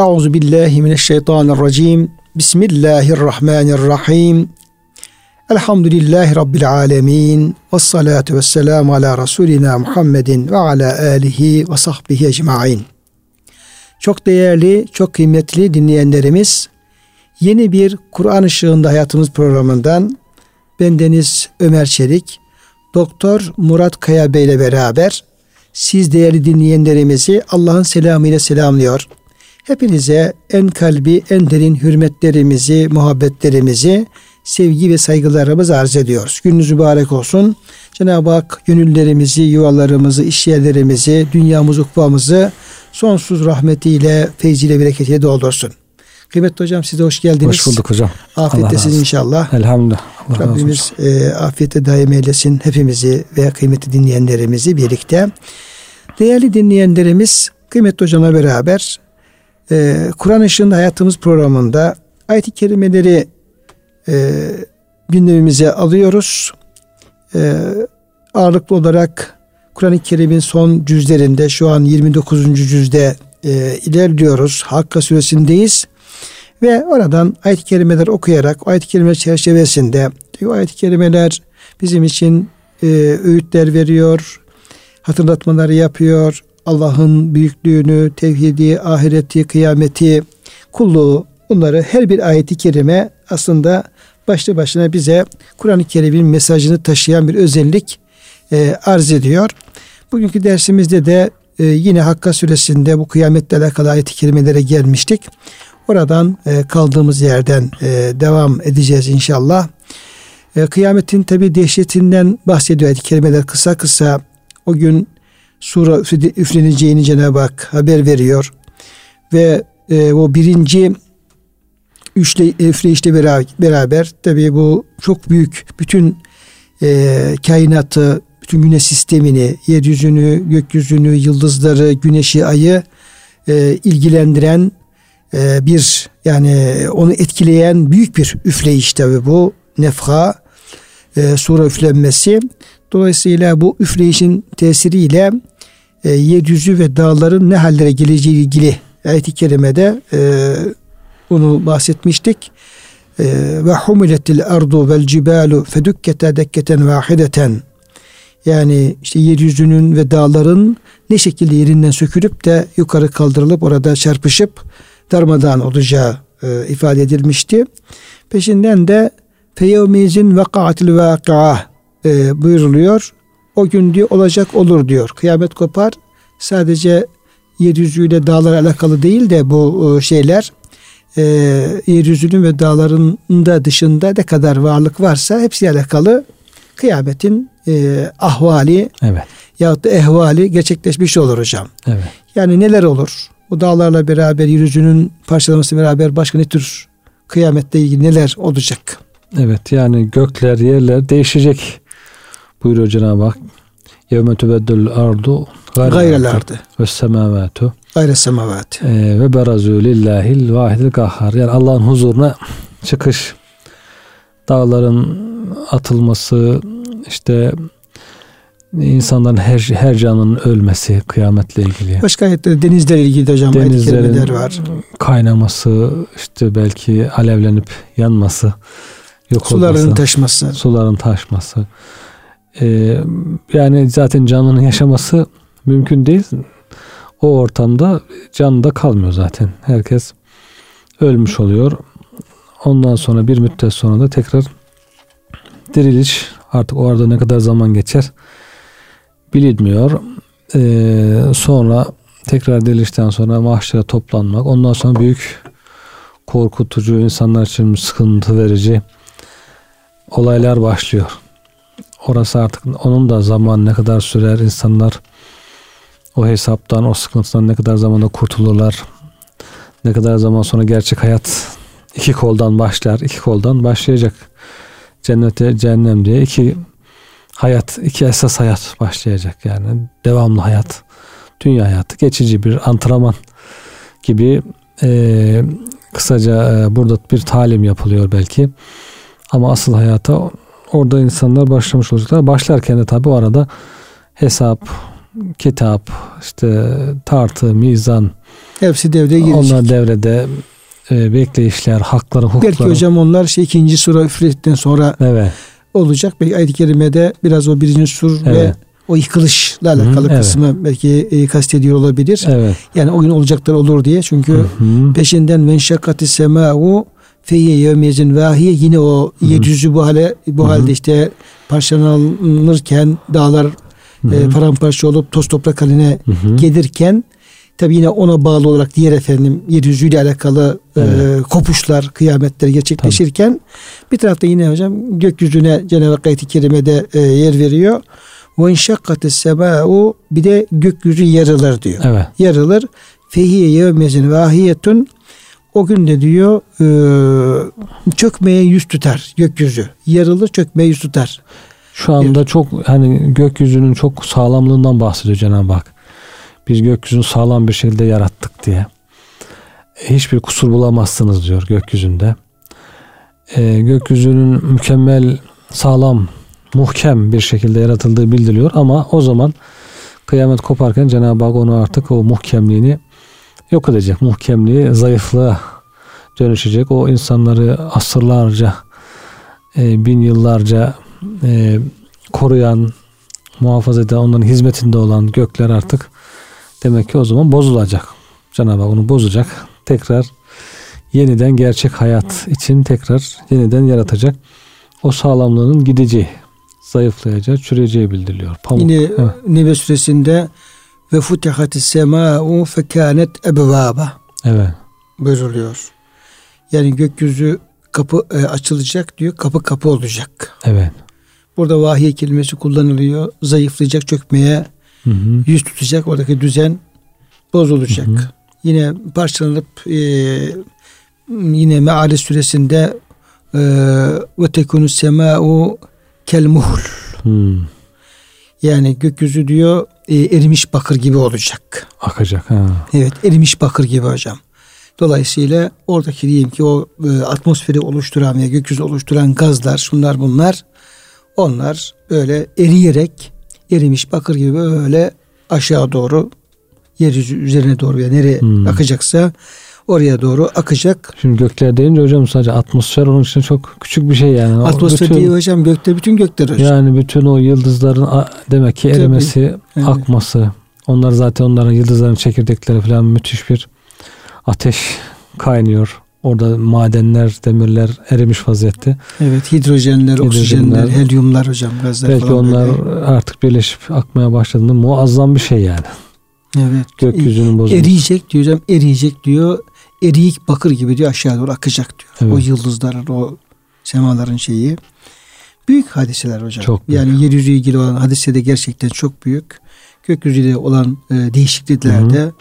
Euzu billahi mineşşeytanirracim. Bismillahirrahmanirrahim. Elhamdülillahi Rabbil alemin. Ve salatu ve selamu ala Resulina Muhammedin ve ala alihi ve sahbihi ecmain. Çok değerli, çok kıymetli dinleyenlerimiz, yeni bir Kur'an ışığında hayatımız programından bendeniz Ömer Çelik, Doktor Murat Kaya Bey ile beraber siz değerli dinleyenlerimizi Allah'ın selamıyla selamlıyor. Hepinize en kalbi, en derin hürmetlerimizi, muhabbetlerimizi, sevgi ve saygılarımızı arz ediyoruz. Gününüz mübarek olsun. Cenab-ı Hak gönüllerimizi, yuvalarımızı, işyerlerimizi, dünyamızı, ukbamızı sonsuz rahmetiyle, feyziyle, bereketiyle doldursun. Kıymetli hocam size hoş geldiniz. Hoş bulduk hocam. Afiyettesiniz inşallah. Elhamdülillah. Allah Rabbimiz e, afiyete daim eylesin hepimizi ve kıymetli dinleyenlerimizi birlikte. Değerli dinleyenlerimiz kıymetli hocamla beraber e, Kur'an ışığında hayatımız programında ayet-i kerimeleri e, gündemimize alıyoruz. E, ağırlıklı olarak Kur'an-ı Kerim'in son cüzlerinde şu an 29. cüzde e, ilerliyoruz. Hakka suresindeyiz. Ve oradan ayet-i kerimeler okuyarak ayet-i kerimeler çerçevesinde o ayet-i kerimeler bizim için e, öğütler veriyor, hatırlatmaları yapıyor. Allah'ın büyüklüğünü, tevhidi, ahireti, kıyameti, kulluğu bunları her bir ayeti kerime aslında başlı başına bize Kur'an-ı Kerim'in mesajını taşıyan bir özellik e, arz ediyor. Bugünkü dersimizde de e, yine Hakka suresinde bu kıyametle alakalı ayet-i kerimelere gelmiştik. Oradan e, kaldığımız yerden e, devam edeceğiz inşallah. E, kıyametin tabi dehşetinden bahsediyor ayet-i kerimeler kısa kısa. O gün sura üfleneceğini Cenab-ı Hak haber veriyor. Ve e, o birinci üçle, üfleyişle beraber, beraber tabi bu çok büyük bütün e, kainatı, bütün güneş sistemini, yeryüzünü, gökyüzünü, yıldızları, güneşi, ayı e, ilgilendiren e, bir yani onu etkileyen büyük bir üfleyiş tabi bu nefha e, sura üflenmesi. Dolayısıyla bu üfleyişin tesiriyle e, yeryüzü ve dağların ne hallere geleceği ilgili ayet-i kerimede e, bunu bahsetmiştik. E, ve humiletil ardu vel cibalu fedukkete dekketen vahideten yani işte yeryüzünün ve dağların ne şekilde yerinden sökülüp de yukarı kaldırılıp orada çarpışıp darmadağın olacağı e, ifade edilmişti. Peşinden de feyevmizin vakaatil vakaa e, buyuruluyor. O gün diyor olacak olur diyor. Kıyamet kopar. Sadece yeryüzüyle dağlar alakalı değil de bu e, şeyler e, yeryüzünün ve dağların da dışında ne kadar varlık varsa hepsi alakalı kıyametin e, ahvali evet. yahut da ehvali gerçekleşmiş olur hocam. Evet. Yani neler olur? Bu dağlarla beraber yeryüzünün parçalaması beraber başka ne tür kıyamette ilgili neler olacak? Evet yani gökler yerler değişecek buyuruyor Cenab-ı Hak. Yevme tübeddül ardu gayrel ardı ve semavatu gayre semavat ee, ve berazü lillahil vahidil kahhar yani Allah'ın huzuruna çıkış dağların atılması işte insanların her her canının ölmesi kıyametle ilgili. Başka ayette denizlerle ilgili hocam denizlerin var. Kaynaması işte belki alevlenip yanması yok suların olması, taşması. Suların taşması. Ee, yani zaten canının yaşaması mümkün değil. O ortamda can da kalmıyor zaten. Herkes ölmüş oluyor. Ondan sonra bir müddet sonra da tekrar diriliş artık orada ne kadar zaman geçer bilinmiyor. Ee, sonra tekrar dirilişten sonra mahşere toplanmak ondan sonra büyük korkutucu insanlar için sıkıntı verici olaylar başlıyor. Orası artık onun da zaman ne kadar sürer insanlar o hesaptan o sıkıntıdan ne kadar zamanda kurtulurlar ne kadar zaman sonra gerçek hayat iki koldan başlar iki koldan başlayacak. Cennete cehennem diye iki hayat iki esas hayat başlayacak yani. Devamlı hayat dünya hayatı geçici bir antrenman gibi e, kısaca e, burada bir talim yapılıyor belki. Ama asıl hayata orada insanlar başlamış olacaklar başlarken de tabi o arada hesap kitap, işte tartı, mizan Hepsi devreye girecek. onlar devrede e, bekleyişler, hakları, hukukları. Belki hocam onlar şey ikinci sura üfletten sonra Evet. olacak. Belki ayet-i kerimede biraz o birinci sur ve Evet. o yıkılışla alakalı evet. kısmı belki e, kastediyor olabilir. Evet. Yani o gün olacaklar olur diye. Çünkü Hı hı. peşinden ven şakati sema'u feyye yevmezin vahiye yine o yeryüzü bu hale bu Hı hı. halde işte parçalanırken dağlar Hı e, paramparça olup toz toprak haline Hı hı. gelirken tabi yine ona bağlı olarak diğer efendim yeryüzüyle alakalı e, Evet. kopuşlar, kıyametler gerçekleşirken bir tarafta yine hocam gökyüzüne Cenab-ı Hak ayet-i kerimede e, yer veriyor. Ve inşakkatis semâ'u bir de gökyüzü yarılır diyor. Evet. Yarılır. Fehiye yevmezin vahiyetun o günde diyor e, çökmeye yüz tutar gökyüzü. Yarılır çökmeye yüz tutar. Şu anda çok hani gökyüzünün çok sağlamlığından bahsediyor Cenab-ı Hak. Biz gökyüzünü sağlam bir şekilde yarattık diye. Hiçbir kusur bulamazsınız diyor gökyüzünde. Ee, gökyüzünün mükemmel, sağlam, muhkem bir şekilde yaratıldığı bildiriliyor ama o zaman kıyamet koparken Cenab-ı Hak onu artık o muhkemliğini yok edecek. Muhkemliği zayıflığa dönüşecek. O insanları asırlarca, e, bin yıllarca e, koruyan, muhafaza eden, onların hizmetinde olan gökler artık demek ki o zaman bozulacak. Cenab-ı Hak onu bozacak. Tekrar yeniden gerçek hayat için tekrar yeniden yaratacak. O sağlamlığının gideceği, zayıflayacağı, çürüyeceği bildiriliyor. Pamuk. Yine Evet. Nebe suresinde ve futihatis semâ'u fekânet ebvâba evet. buyuruluyor. Yani gökyüzü kapı e, açılacak diyor. Kapı kapı olacak. Evet. Burada vahiy kelimesi kullanılıyor. Zayıflayacak, çökmeye Hı hı. yüz tutacak. Oradaki düzen bozulacak. Hı hı. Yine parçalanıp e, yine Meale suresinde e, ve tekunu semâ'u kel muhl. Yani gökyüzü diyor e, erimiş bakır gibi olacak. Akacak. Ha. Evet erimiş bakır gibi hocam. Dolayısıyla oradaki diyeyim ki o e, atmosferi oluşturan ve gökyüzü oluşturan gazlar şunlar bunlar onlar böyle eriyerek erimiş bakır gibi böyle aşağı doğru yeryüzü üzerine doğru ya nereye Hmm. akacaksa oraya doğru akacak. Şimdi gökler deyince hocam sadece atmosfer onun için çok küçük bir şey yani. Atmosfer bütün- değil hocam gökte bütün gökler hocam. Yani bütün o yıldızların demek ki Tabii. erimesi, Evet. akması. Onlar zaten onların yıldızların çekirdekleri falan müthiş bir ateş kaynıyor. Orada madenler, demirler erimiş vaziyette. Evet hidrojenler, oksijenler, Hidrojenler. helyumlar hocam gazlar Belki falan onlar böyle. artık birleşip akmaya başladığında muazzam bir şey yani. Evet. Gökyüzünün bozulması. Eriyecek diyor hocam eriyecek diyor. Eriyik bakır gibi diyor aşağı doğru akacak diyor. Evet. O yıldızların o semaların şeyi. Büyük hadiseler hocam. Çok büyük. Yani yeryüzü ilgili olan hadise de gerçekten çok büyük. Gökyüzüyle olan e, değişiklikler de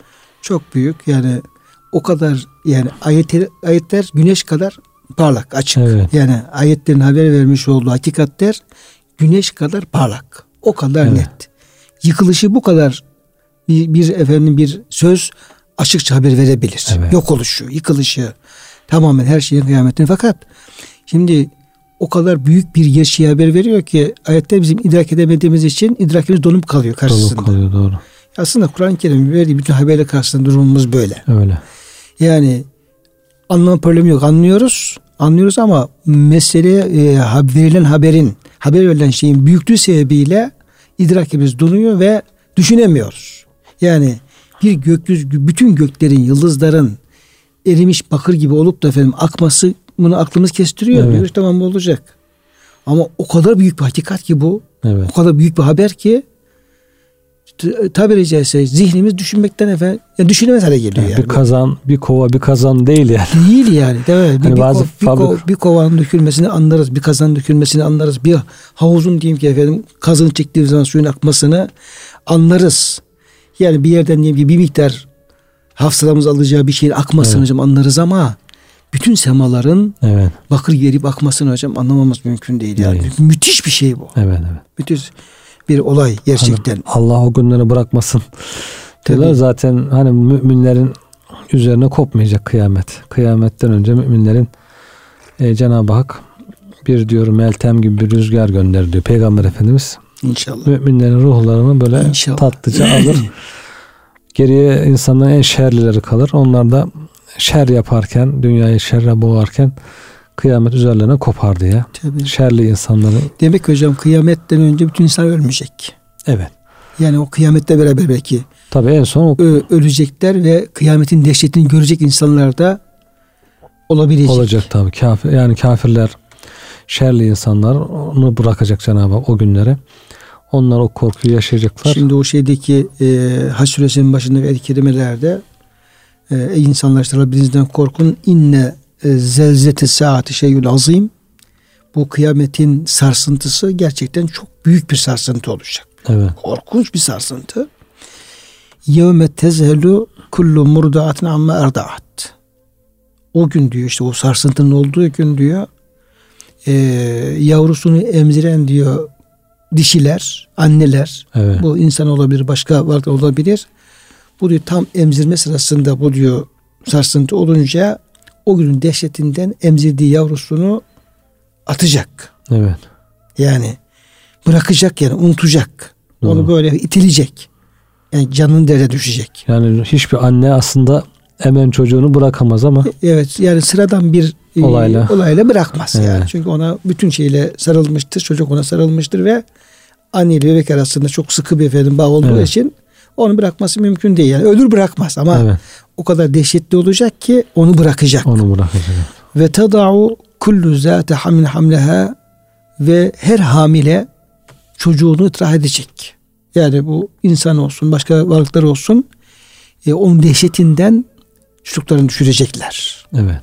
çok büyük. Yani o kadar yani ayetler, ayetler güneş kadar parlak, açık. Evet. Yani ayetlerin haber vermiş olduğu hakikatler güneş kadar parlak. O kadar Evet. net. Yıkılışı bu kadar bir, bir efendim bir söz açıkça haber verebilir. Evet. Yok oluşu, yıkılışı, tamamen her şeyin kıyametini. Fakat şimdi o kadar büyük bir gerçeği haber veriyor ki ayetler bizim idrak edemediğimiz için idrakimiz donup kalıyor karşısında. Dolu kalıyor doğru. Aslında Kur'an-ı Kerim verdiği bütün haberler karşısında durumumuz böyle. Öyle. Yani anlama problemi yok. Anlıyoruz. Anlıyoruz ama mesele e, verilen haberin, haber verilen şeyin büyüklüğü sebebiyle idrakimiz donuyor ve düşünemiyoruz. Yani bir gökyüzü, bütün göklerin, yıldızların erimiş bakır gibi olup da efendim akması bunu aklımız kestiriyor. Evet. Diyoruz tamam olacak. Ama o kadar büyük bir hakikat ki bu. Evet. O kadar büyük bir haber ki t- tabiri caizse zihnimiz düşünmekten efendim yani düşünemez hale geliyor Yani yani. bir kazan, bir kova, bir kazan değil yani. Değil yani. Değil mi? Bir, Hani bir, bazı ko- bir, ko- fabrik- bir kovanın dökülmesini anlarız. Bir kazanın dökülmesini anlarız. Bir havuzun diyeyim ki efendim kazını çektiği zaman suyun akmasını anlarız. Yani bir yerden diyeyim ki bir miktar hafsalamız alacağı bir şeyin akmasını Evet. hocam anlarız ama bütün semaların Evet. bakır gelip akmasını hocam anlamamız mümkün değil. Yani. Değil. Müthiş bir şey bu. Evet. evet. Müthiş bir olay gerçekten. Hani Allah o günleri bırakmasın. Diyorlar zaten hani müminlerin üzerine kopmayacak kıyamet. Kıyametten önce müminlerin e, Cenab-ı Hak bir diyor meltem gibi bir rüzgar gönder diyor Peygamber Efendimiz İnşallah. Müminlerin ruhlarını böyle İnşallah. tatlıca alır. Geriye insanların en şerlileri kalır. Onlar da şer yaparken, dünyayı şerre boğarken kıyamet üzerlerine kopar diye. Tabii. Şerli insanları. Demek ki hocam kıyametten önce bütün insan ölmeyecek. Evet. Yani o kıyamette beraber belki Tabii en son o ölecekler ve kıyametin dehşetini görecek insanlar da olabilecek. olacak tabii. Kafir, yani kafirler şerli insanlar onu bırakacak Cenab-ı Hak o günlere. Onlar o korkuyu yaşayacaklar. Şimdi o şeydeki e, Haç suresinin başındaki ayet-i kerimelerde e, ey insanlar işte Rabbinizden korkun inne e, zelzeti saati şeyül azim bu kıyametin sarsıntısı gerçekten çok büyük bir sarsıntı olacak. Evet. Korkunç bir sarsıntı. Yevme tezhelu kullu murdaatin amma erdaat. O gün diyor işte o sarsıntının olduğu gün diyor e, yavrusunu emziren diyor dişiler, anneler Evet. bu insan olabilir, başka varlık olabilir. Bu diyor tam emzirme sırasında bu diyor sarsıntı olunca o günün dehşetinden emzirdiği yavrusunu atacak. Evet. Yani bırakacak yani unutacak. Doğru. Onu böyle itilecek. Yani canın dere düşecek. Yani hiçbir anne aslında hemen çocuğunu bırakamaz ama Evet yani sıradan bir Olayla. olayla bırakmaz yani. Evet. Çünkü ona bütün şeyle sarılmıştır. Çocuk ona sarılmıştır ve anne ile bebek arasında çok sıkı bir efendim bağ olduğu Evet. için onu bırakması mümkün değil. Yani ölür bırakmaz ama evet, o kadar dehşetli olacak ki onu bırakacak. onu bırakacak. Ve tada'u kullu zâte hamle hamleha ve her hamile çocuğunu ıtrah edecek. Yani bu insan olsun, başka varlıklar olsun e, onun dehşetinden çocuklarını düşürecekler. Evet.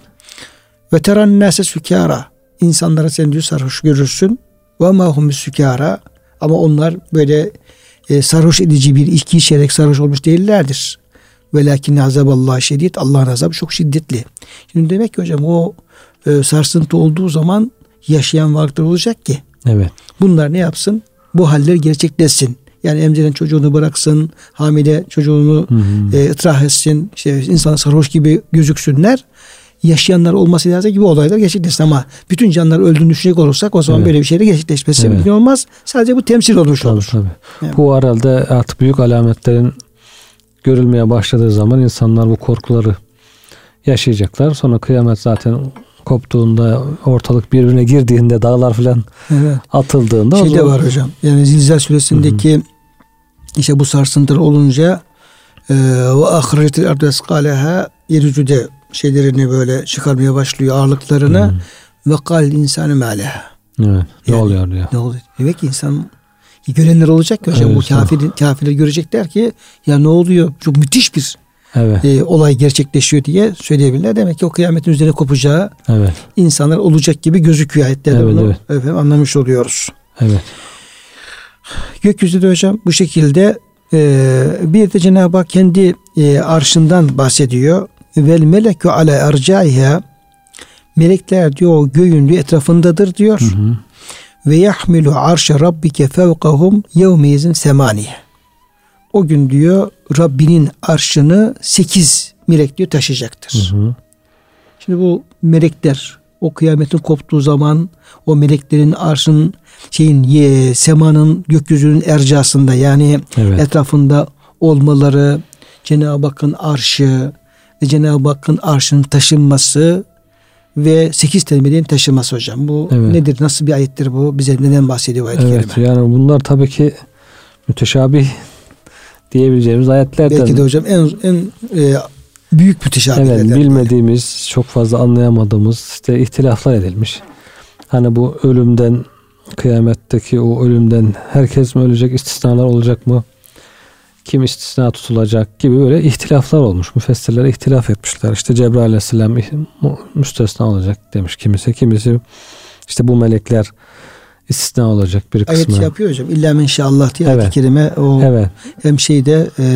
Ve teran nase sükara. İnsanlara sen diyor sarhoş görürsün. Ve ma hum sükara. Ama onlar böyle e, sarhoş edici bir içki içerek sarhoş olmuş değillerdir. Velakin azaballah şiddet. Allah'ın azabı çok şiddetli. Şimdi demek ki hocam o e, sarsıntı olduğu zaman yaşayan varlıklar olacak ki Evet. bunlar ne yapsın? Bu haller gerçekleşsin. Yani emziren çocuğunu bıraksın, hamile çocuğunu Hı hı. e, ıtrah etsin, işte insan sarhoş gibi gözüksünler. Yaşayanlar olması lazım ki bu olaylar gerçekleşsin ama bütün canlılar öldüğünü düşünecek olursak o zaman Evet. böyle bir şeyle gerçekleşmesi Evet. mümkün olmaz. Sadece bu temsil olmuş Tabii, olur. tabii. Evet. Bu herhalde artık büyük alametlerin görülmeye başladığı zaman insanlar bu korkuları yaşayacaklar. Sonra kıyamet zaten koptuğunda ortalık birbirine girdiğinde dağlar falan Evet. atıldığında Şey de zaman- var hocam. Yani Zilzal suresindeki işte bu sarsıntılar olunca e, ve ahretil ardu eskaleha yeryüzüde şeylerini böyle çıkarmaya başlıyor ağırlıklarını ve kal insanı meleha. Evet. Ne Yani- oluyor diyor. Ne oluyor? Demek ki insan görenler olacak ki hocam Evet, bu kafir, kafirler görecekler ki ya ne oluyor? Çok müthiş bir Evet. e, olay gerçekleşiyor diye söyleyebilirler. Demek ki o kıyametin üzerine kopacağı Evet. insanlar olacak gibi gözüküyor ayetlerde Evet, bunu evet. efendim, anlamış oluyoruz. Evet. Gökyüzü de hocam bu şekilde e, bir de Cenab-ı Hak kendi e, arşından bahsediyor. Vel melekü ala ercaiha melekler diyor göğün diyor, etrafındadır diyor. Hı hı. Ve yahmilu arşa rabbike fevkahum yevmeyizin semaniye. O gün diyor Rabbinin arşını sekiz melek diyor taşıyacaktır. Hı hı. Şimdi bu melekler o kıyametin koptuğu zaman o meleklerin arşın şeyin ye, semanın gökyüzünün ercasında yani Evet. etrafında olmaları Cenab-ı Hakk'ın arşı ve Cenab-ı Hakk'ın arşının taşınması ve sekiz tane meleğin taşınması hocam. Bu Evet. nedir? Nasıl bir ayettir bu? Bize neden bahsediyor ayet-i Evet. kerime? Yani bunlar tabii ki müteşabih diyebileceğimiz ayetlerden. Belki de hocam en en e, büyük müteşabihelerden. Evet, bilmediğimiz, çok fazla anlayamadığımız işte ihtilaflar edilmiş. Hani bu ölümden kıyametteki o ölümden herkes mi ölecek, istisnalar olacak mı? Kim istisna tutulacak gibi böyle ihtilaflar olmuş. Müfessirler ihtilaf etmişler. İşte Cebrail aleyhisselam müstesna olacak demiş kimisi. Kimisi işte bu melekler istisna olacak bir Ayet kısmı. şey yapıyor hocam. İlla inşallah diye ayet-i Evet. kerime o Evet. hem şeyde e,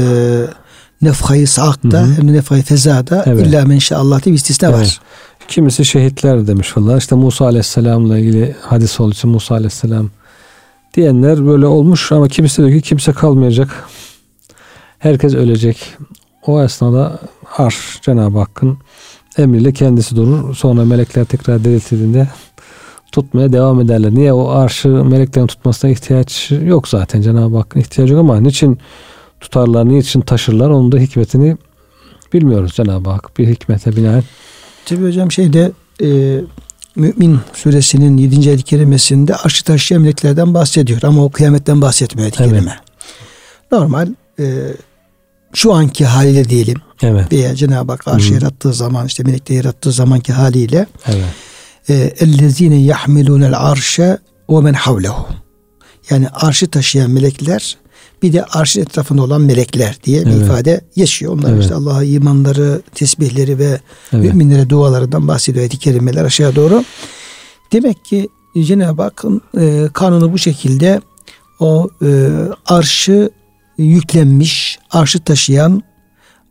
nefhayı saakta hem nefhayı fezada Evet. illa men inşallah diye bir istisna Evet. var. Kimisi şehitler demiş falan. İşte Musa Aleyhisselam'la ilgili hadis olduğu için Musa Aleyhisselam diyenler böyle olmuş ama kimisi diyor ki kimse kalmayacak. Herkes ölecek. O esnada arş Cenab-ı Hakk'ın emriyle kendisi durur. Sonra melekler tekrar diriltildiğinde tutmaya devam ederler. Niye o arşı meleklerin tutmasına ihtiyaç yok zaten Cenab-ı Hakk'ın ihtiyacı yok ama niçin tutarlar, niçin taşırlar onun da hikmetini bilmiyoruz Cenab-ı Hak. Bir hikmete binaen. Tabi hocam şeyde e, Mümin suresinin 7. ayet-i kerimesinde arşı taşıyan meleklerden bahsediyor ama o kıyametten bahsetmiyor ayet-i Evet. kerime. Normal e, şu anki haliyle diyelim Evet. veya Cenab-ı Hak arşı Hı. yarattığı zaman işte melekleri yarattığı zamanki haliyle Evet. e, ellezine yahmilunel arşe ve men havlehu. Yani arşı taşıyan melekler bir de arşın etrafında olan melekler diye bir Evet. ifade yaşıyor. Onlar Evet. işte Allah'a imanları, tesbihleri ve Evet. müminlere dualarından bahsediyor ayet-i kerimeler aşağı doğru. Demek ki Cenab-ı Hakk'ın e, kanunu bu şekilde o e, arşı yüklenmiş, arşı taşıyan,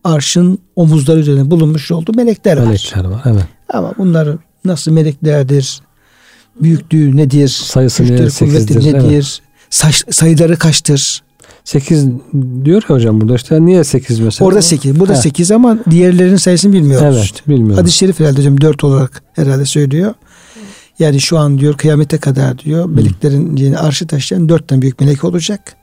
arşın omuzları üzerine bulunmuş olduğu melekler var. Melekler var. Evet. Ama bunlar nasıl meleklerdir? Büyüklüğü nedir? Sayısı güçleri, nedir? kuvveti nedir? Saç, sayıları kaçtır? 8 diyor ya hocam burada işte niye 8 mesela? Orada 8. Burada He. 8 ama diğerlerinin sayısını bilmiyoruz. Evet bilmiyorum. Hadis-i şerif herhalde hocam 4 olarak herhalde söylüyor. Yani şu an diyor kıyamete kadar diyor meleklerin yani arşı taşıyan 4 tane büyük melek olacak.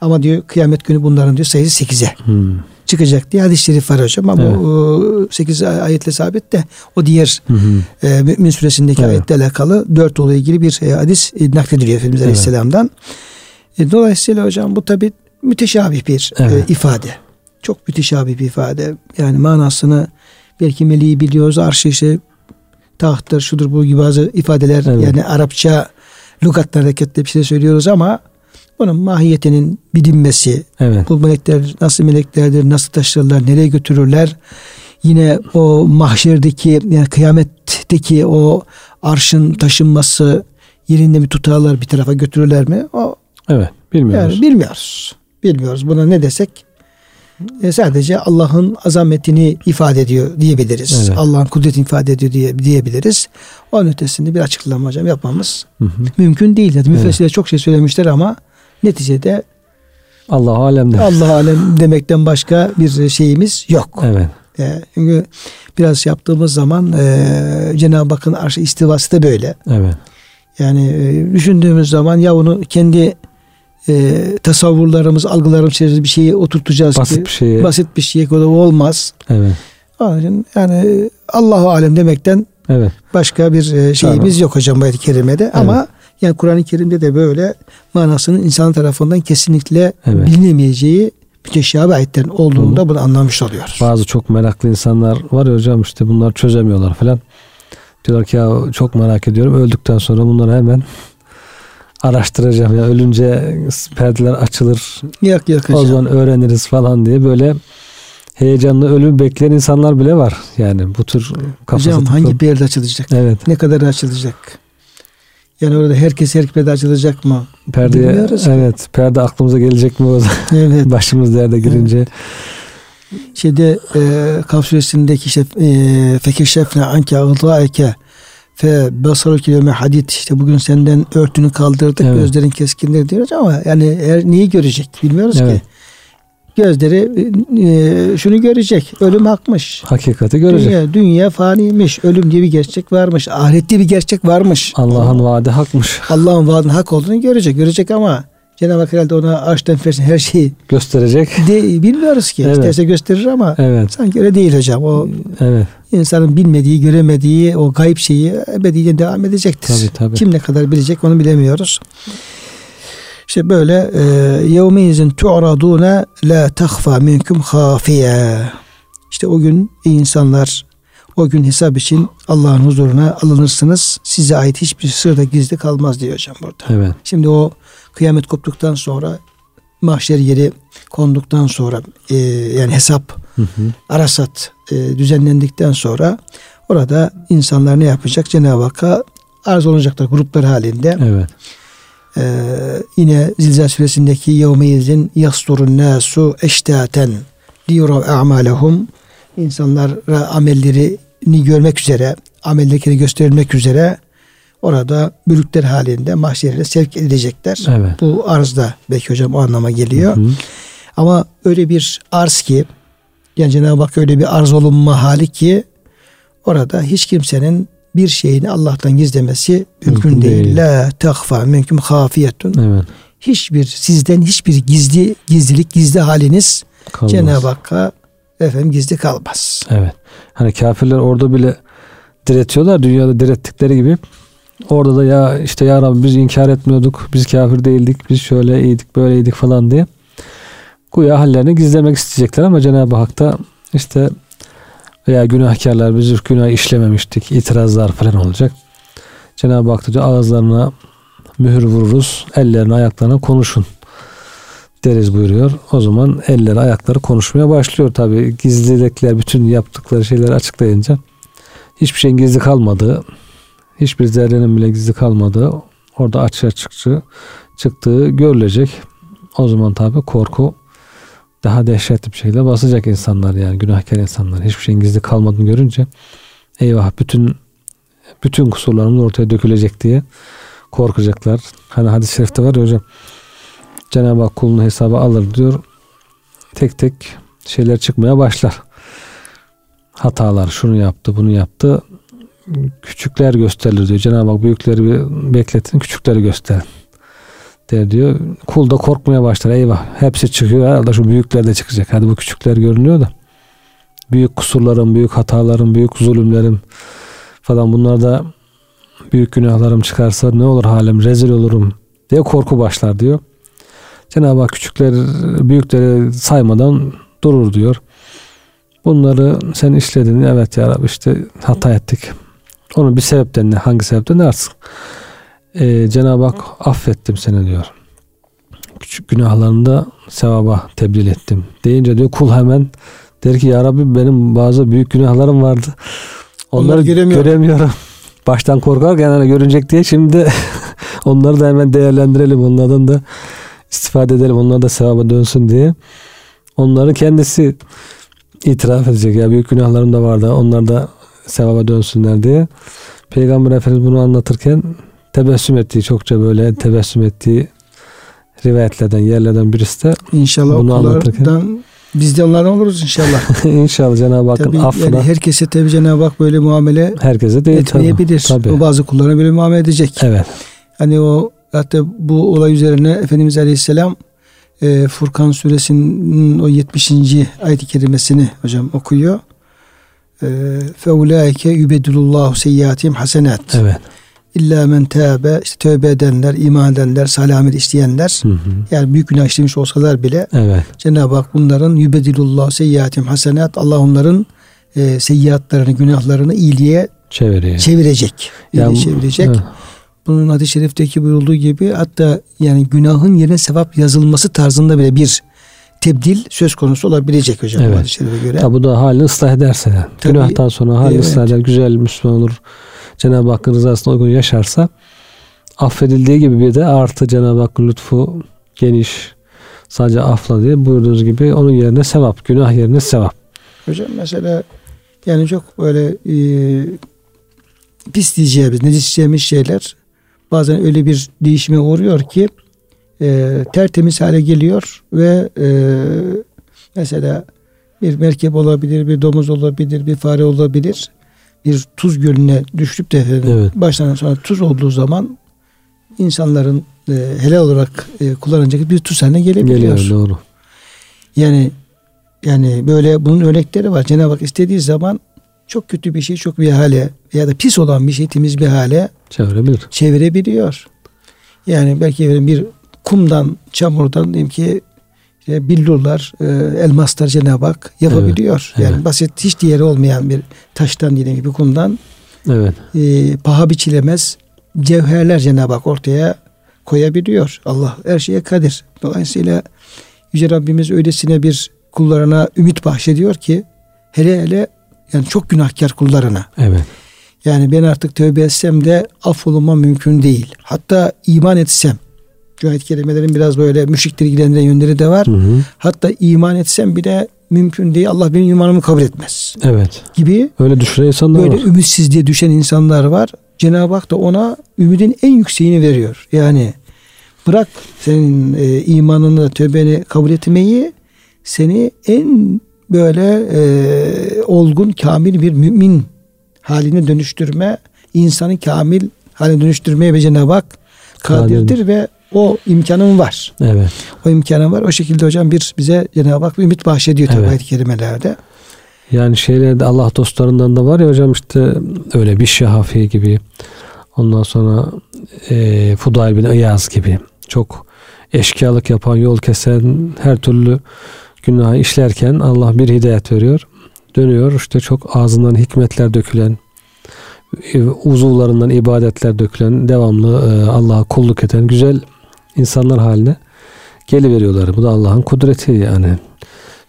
Ama diyor kıyamet günü bunların diyor sayısı 8'e Hmm. çıkacak diye hadis-i şerif var hocam. Ama Evet. o 8 ayetle sabit de o diğer Hı hı. e, Mümin suresindeki Evet. ayetle alakalı 4 olayla ilgili bir e, hadis e, naklediliyor Efendimiz Evet. Aleyhisselam'dan. E, dolayısıyla hocam bu tabi müteşabih bir e, Evet. ifade. Çok müteşabih bir ifade. Yani manasını belki meleği biliyoruz. Arşı işte tahttır, şudur bu gibi bazı ifadeler Evet. yani Arapça lügatla hareketle bir şey söylüyoruz ama bunun mahiyetinin bilinmesi, Evet. bu melekler nasıl meleklerdir, nasıl taşırlar, nereye götürürler? Yine o mahşerdeki yani kıyametteki o arşın taşınması yerinde mi tutarlar bir tarafa götürürler mi? O Evet. Bilmiyoruz. yani bilmiyoruz. Bilmiyoruz. Buna ne desek e, sadece Allah'ın azametini ifade ediyor diyebiliriz. Evet. Allah'ın kudretini ifade ediyor diye, diyebiliriz. Onun ötesinde bir açıklama hocam yapmamız Hı hı. mümkün değil. Yani müfessirler çok şey söylemişler ama neticede Allah alemde. Allah alem demekten başka bir şeyimiz yok. Evet. E, çünkü biraz yaptığımız zaman e, Cenab-ı Hakk'ın arşı istivası da böyle. Evet. Yani e, düşündüğümüz zaman ya onu kendi e, tasavvurlarımız, algılarımız içerisinde bir şeyi oturtacağız Basit ki bir şey. basit bir şey o da olmaz. Evet. Onun için yani Allahu alem demekten Evet. başka bir e, şeyimiz Tamam. yok hocam bu ayet-i kerimede. Ama yani Kur'an-ı Kerim'de de böyle manasının insan tarafından kesinlikle Evet. bilinemeyeceği müteşabih ayetlerin olduğunu da bunu anlamış oluyoruz. Bazı çok meraklı insanlar var ya hocam işte bunlar çözemiyorlar falan. Diyorlar ki ya çok merak ediyorum. Öldükten sonra bunları hemen araştıracağım ya ölünce perdeler açılır. Yok yok O zaman öğreniriz falan diye böyle heyecanlı ölüm bekleyen insanlar bile var. Yani bu tür kafası Hocam tıkalı- hangi bir yerde açılacak? Evet. Ne kadar açılacak? Yani orada herkes her perde açılacak mı? Perdeye Bilmiyoruz ki. evet perde aklımıza gelecek mi o zaman? Evet. başımız derde girince. Şeyde e, Kaf suresindeki işte e, fekeşefne anke ağdaeke fe basaruki yevme hadid işte bugün senden örtünü kaldırdık Evet. gözlerin keskindir diyoruz ama yani her neyi görecek bilmiyoruz Evet. ki. Gözleri e, şunu görecek. Ölüm hakmış. Hakikati görecek. Dünya, dünya faniymiş. Ölüm diye bir gerçek varmış. Ahiret diye bir gerçek varmış. Allah'ın vaadi hakmış. Allah'ın vaadinin hak olduğunu görecek. Görecek ama Cenab-ı Hak herhalde ona arştan fersin her şeyi Gösterecek. de, bilmiyoruz ki. Evet. İsterse gösterir ama Evet. sanki öyle değil hocam. O Evet. insanın bilmediği, göremediği o gayb şeyi ebediyen devam edecektir. Tabii, tabii. Kim ne kadar bilecek onu bilemiyoruz. İşte böyle e, yevmeyizin tu'radune la tahfa minkum hafiye. İşte o gün insanlar o gün hesap için Allah'ın huzuruna alınırsınız. Size ait hiçbir sır da gizli kalmaz diyor hocam burada. Evet. Şimdi o kıyamet koptuktan sonra mahşer yeri konduktan sonra e, yani hesap Hı hı. Arasat e, düzenlendikten sonra orada insanlar ne yapacak? Cenab-ı Hakk'a arz olacaklar gruplar halinde. Evet. E, yine Zilzal suresindeki yevmeyizin yasturun nasu eştaten liyurav a'malehum insanlara amellerini görmek üzere amellerini gösterilmek üzere orada bölükler halinde mahşerine sevk edilecekler. Evet. Bu arzda belki hocam o anlama geliyor. Hı hı. Ama öyle bir arz ki yani Cenab-ı Hak öyle bir arz olunma hali ki orada hiç kimsenin bir şeyini Allah'tan gizlemesi mümkün, Mümkün değil. değil. La tehfa mümkün hafiyetun. Evet. Hiçbir sizden hiçbir gizli gizlilik gizli haliniz Kalmaz. Cenab-ı Hakk'a efendim gizli kalmaz. Evet. Hani kafirler orada bile diretiyorlar dünyada direttikleri gibi. Orada da ya işte ya Rabbi biz inkar etmiyorduk. Biz kafir değildik. Biz şöyle iyiydik böyleydik falan diye. Güya hallerini gizlemek isteyecekler ama Cenab-ı Hak da işte veya günahkarlar biz günah işlememiştik. itirazlar falan olacak. Cenab-ı Hak diyor, ağızlarına mühür vururuz. Ellerine ayaklarına konuşun deriz buyuruyor. O zaman elleri ayakları konuşmaya başlıyor tabi. Gizlilikler bütün yaptıkları şeyleri açıklayınca hiçbir şeyin gizli kalmadığı, hiçbir zerrenin bile gizli kalmadığı orada açığa çıktığı, çıktığı görülecek. O zaman tabi korku daha dehşetli bir şekilde basacak insanlar yani günahkar insanlar. Hiçbir şeyin gizli kalmadığını görünce eyvah bütün bütün kusurlarımız ortaya dökülecek diye korkacaklar. Hani hadis-i şerifte var ya hocam Cenab-ı Hak kulunu hesaba alır diyor. Tek tek şeyler çıkmaya başlar. Hatalar şunu yaptı bunu yaptı. Küçükler gösterilir diyor. Cenab-ı Hak büyükleri bekletin küçükleri gösterin. Der diyor. Kul da korkmaya başlar. Eyvah hepsi çıkıyor. Herhalde şu büyükler de çıkacak. Hadi bu küçükler görünüyor da. Büyük kusurlarım, büyük hatalarım, büyük zulümlerim falan bunlar da büyük günahlarım çıkarsa ne olur halim rezil olurum diye korku başlar diyor. Cenab-ı Hak küçükler büyükleri saymadan durur diyor. Bunları sen işledin. Evet ya Rabbi işte hata ettik. Onun bir sebepten ne? Hangi sebepten ne artık? Ee, Cenab-ı Hak affettim seni diyor. Küçük günahlarını da sevaba tebdil ettim. Deyince diyor kul hemen der ki ya Rabbi benim bazı büyük günahlarım vardı. Onları, Onları göremiyorum. göremiyorum. Baştan korkarken hani görünecek diye şimdi onları da hemen değerlendirelim. Onlardan da istifade edelim. Onlar da sevaba dönsün diye. Onları kendisi itiraf edecek. Ya büyük günahlarım da vardı. Onlar da sevaba dönsünler diye. Peygamber Efendimiz bunu anlatırken tebessüm ettiği çokça böyle tebessüm ettiği rivayetlerden yerlerden birisi de İnşallah Bunu okullardan biz de onlardan oluruz inşallah. inşallah Cenab-ı Hakk'ın tabii affına yani herkese tabii Cenab-ı Hak böyle muamele herkese değil tabii. etmeyebilir. Tabii. O bazı kullarına böyle muamele edecek. Evet. Hani o hatta bu olay üzerine Efendimiz Aleyhisselam e, Furkan suresinin o 70. ayet-i kerimesini hocam okuyor. E, Feulaike yubedulullahu seyyiatihim hasenat. Evet. İlla men tâbe işte tövbe edenler, iman edenler, salih amel işleyenler Hı hı. yani büyük günah işlemiş olsalar bile Evet. Cenab-ı Hak bunların yübedilullah seyyiatim hasenat Allah onların e, seyyiatlarını, günahlarını iyiliğe Çeviriyor. çevirecek. İyiliğe çevirecek. Evet. Bunun hadis-i şerifteki buyurulduğu gibi hatta yani günahın yerine sevap yazılması tarzında bile bir tebdil söz konusu olabilecek hocam Evet. hadis-i şerife göre. Ya bu da halini ıslah ederse. Tabii. Günahtan sonra halini Evet. ıslah eder. Güzel Müslüman olur. Cenab-ı Hakk'ın rızasına uygun yaşarsa affedildiği gibi bir de artı Cenab-ı Hakk'ın lütfu geniş sadece afla diye buyurduğunuz gibi onun yerine sevap. Günah yerine sevap. Hocam mesela yani çok böyle e, pis diyeceğimiz, necis diyeceğimiz şeyler bazen öyle bir değişime uğruyor ki e, tertemiz hale geliyor ve e, mesela bir merkep olabilir, bir domuz olabilir, bir fare olabilir. Bir tuz gölüne düşüp de efendim, Evet. baştan sonra tuz olduğu zaman insanların e, helal olarak e, kullanacak bir tuz haline gelebiliyor. Geliyor doğru. Yani yani böyle bunun örnekleri var. Cenab-ı Hak istediği zaman çok kötü bir şey çok bir hale ya da pis olan bir şey temiz bir hale Çevirebilir. çevirebiliyor. Yani belki bir kumdan, çamurdan diyeyim ki işte billurlar, e, elmaslar Cenab-ı Hak yapabiliyor. Evet, yani evet. basit hiç değeri olmayan bir taştan diyelim ki bir kumdan Evet. e, paha biçilemez cevherler Cenab-ı Hak ortaya koyabiliyor. Allah her şeye kadir. Dolayısıyla Yüce Rabbimiz öylesine bir kullarına ümit bahşediyor ki hele hele yani çok günahkar kullarına. Evet. Yani ben artık tövbe etsem de affolunma mümkün değil. Hatta iman etsem. Şu ayet kelimelerin biraz böyle müşrikleri ilgilendiren yönleri de var. Hı hı. Hatta iman etsem bile mümkün değil. Allah benim imanımı kabul etmez. Evet. Gibi Öyle düşünen insanlar böyle var. ümitsizliğe düşen insanlar var. Cenab-ı Hak da ona ümidin en yükseğini veriyor. Yani bırak senin e, imanını, tövbeni kabul etmeyi seni en böyle e, olgun, kamil bir mümin haline dönüştürme insanı kamil hale dönüştürmeye ve Cenab-ı Hak kadirdir ve o imkanın var. Evet. O imkanın var. O şekilde hocam bir bize Cenab-ı Hak bir ümit bahşediyor Evet. ayet-i kerimelerde. Yani şeylerde Allah dostlarından da var ya hocam işte öyle bir şehafi gibi ondan sonra e, Fudayl bin İyaz gibi çok eşkıyalık yapan yol kesen her türlü günahı işlerken Allah bir hidayet veriyor. Dönüyor işte çok ağzından hikmetler dökülen e, uzuvlarından ibadetler dökülen devamlı e, Allah'a kulluk eden güzel insanlar haline geliveriyorlar. Bu da Allah'ın kudreti yani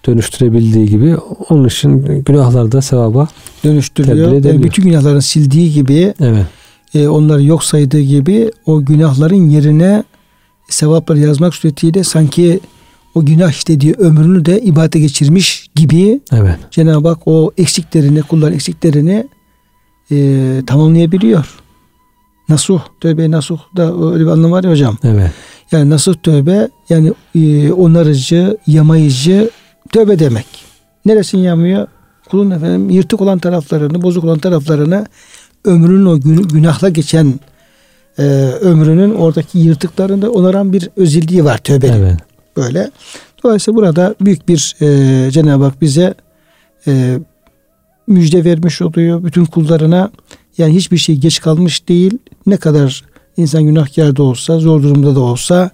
dönüştürebildiği gibi onun için günahlarda sevaba Dönüştürüyor. Yani edebiliyor. bütün günahlarını sildiği gibi evet e, onları yok saydığı gibi o günahların yerine sevapları yazmak suretiyle sanki o günah işlediği ömrünü de ibadete geçirmiş gibi evet Cenab-ı Hak o eksiklerini, kulların eksiklerini e, tamamlayabiliyor. Nasuh, tövbe nasuh da öyle bir anlam var ya hocam. evet Yani nasuh tövbe yani e, onarıcı, yamayıcı tövbe demek. Neresini yamıyor? Kulun efendim yırtık olan taraflarını, bozuk olan taraflarını ömrünün o gün, günahla geçen e, ömrünün oradaki yırtıklarını onaran bir özelliği var tövbenin evet böyle. Dolayısıyla burada büyük bir e, Cenab-ı Hak bize e, müjde vermiş oluyor bütün kullarına. Yani hiçbir şey geç kalmış değil. Ne kadar insan günahkar da olsa, zor durumda da olsa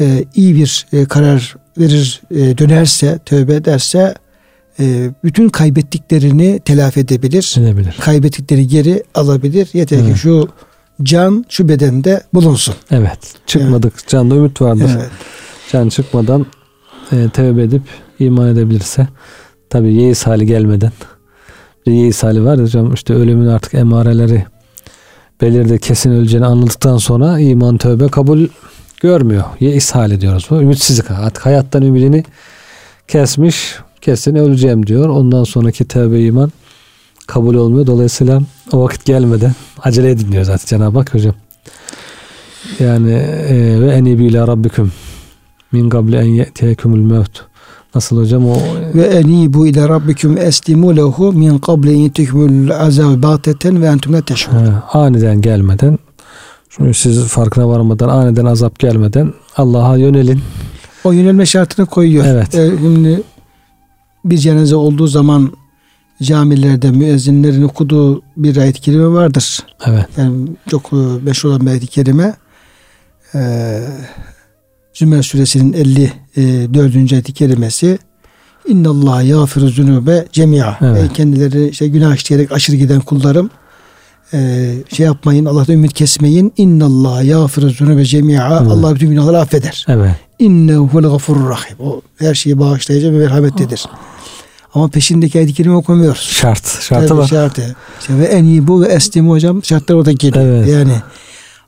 e, iyi bir e, karar verir, e, dönerse, tövbe ederse e, bütün kaybettiklerini telafi edebilir. edebilir. Kaybettikleri geri alabilir. Yeter Evet. ki şu can şu bedende bulunsun. Evet. Çıkmadık. Canda ümit vardır. Evet. Can çıkmadan e, tevbe edip iman edebilirse tabi yeis hali gelmeden bir yeis hali var ya hocam işte ölümün artık emareleri belirdi kesin öleceğini anladıktan sonra iman tövbe kabul görmüyor. Yeis hali diyoruz bu. Ümitsizlik. Artık hayattan ümidini kesmiş kesin öleceğim diyor. Ondan sonraki tövbe iman kabul olmuyor. Dolayısıyla o vakit gelmeden acele edin diyor zaten Cenab-ı Hak hocam. Yani e, ve enibi ila rabbikum min qabli en ye'tiyekumul mevt. Nasıl hocam o Ve enibu ile rabbikum eslimu lehu min qabli en yetikmul azab bateten ve entum la aniden gelmeden çünkü siz farkına varmadan aniden azap gelmeden Allah'a yönelin. O yönelme şartını koyuyor. Evet. E, şimdi bir cenaze olduğu zaman camilerde müezzinlerin okuduğu bir ayet-i kerime vardır. Evet. Yani çok e, meşhur olan bir ayet-i kerime. E, Zümer suresinin 54. ayet-i kerimesi İnna Allah yağfiru zunube cemia. Evet. E, kendileri işte günah işleyerek aşırı giden kullarım e, şey yapmayın Allah'tan ümit kesmeyin. İnna Allah yağfiru zunube cemia. Evet. Allah bütün günahları affeder. Evet. İnnehu huvel gafurur rahim. O her şeyi bağışlayıcı ve merhametlidir. Ama peşindeki ayet-i kerime okumuyoruz. Şart. Şartı Tabii var. Şartı. İşte ve en iyi bu ve eslimu hocam şartlar orada geliyor. Evet. Yani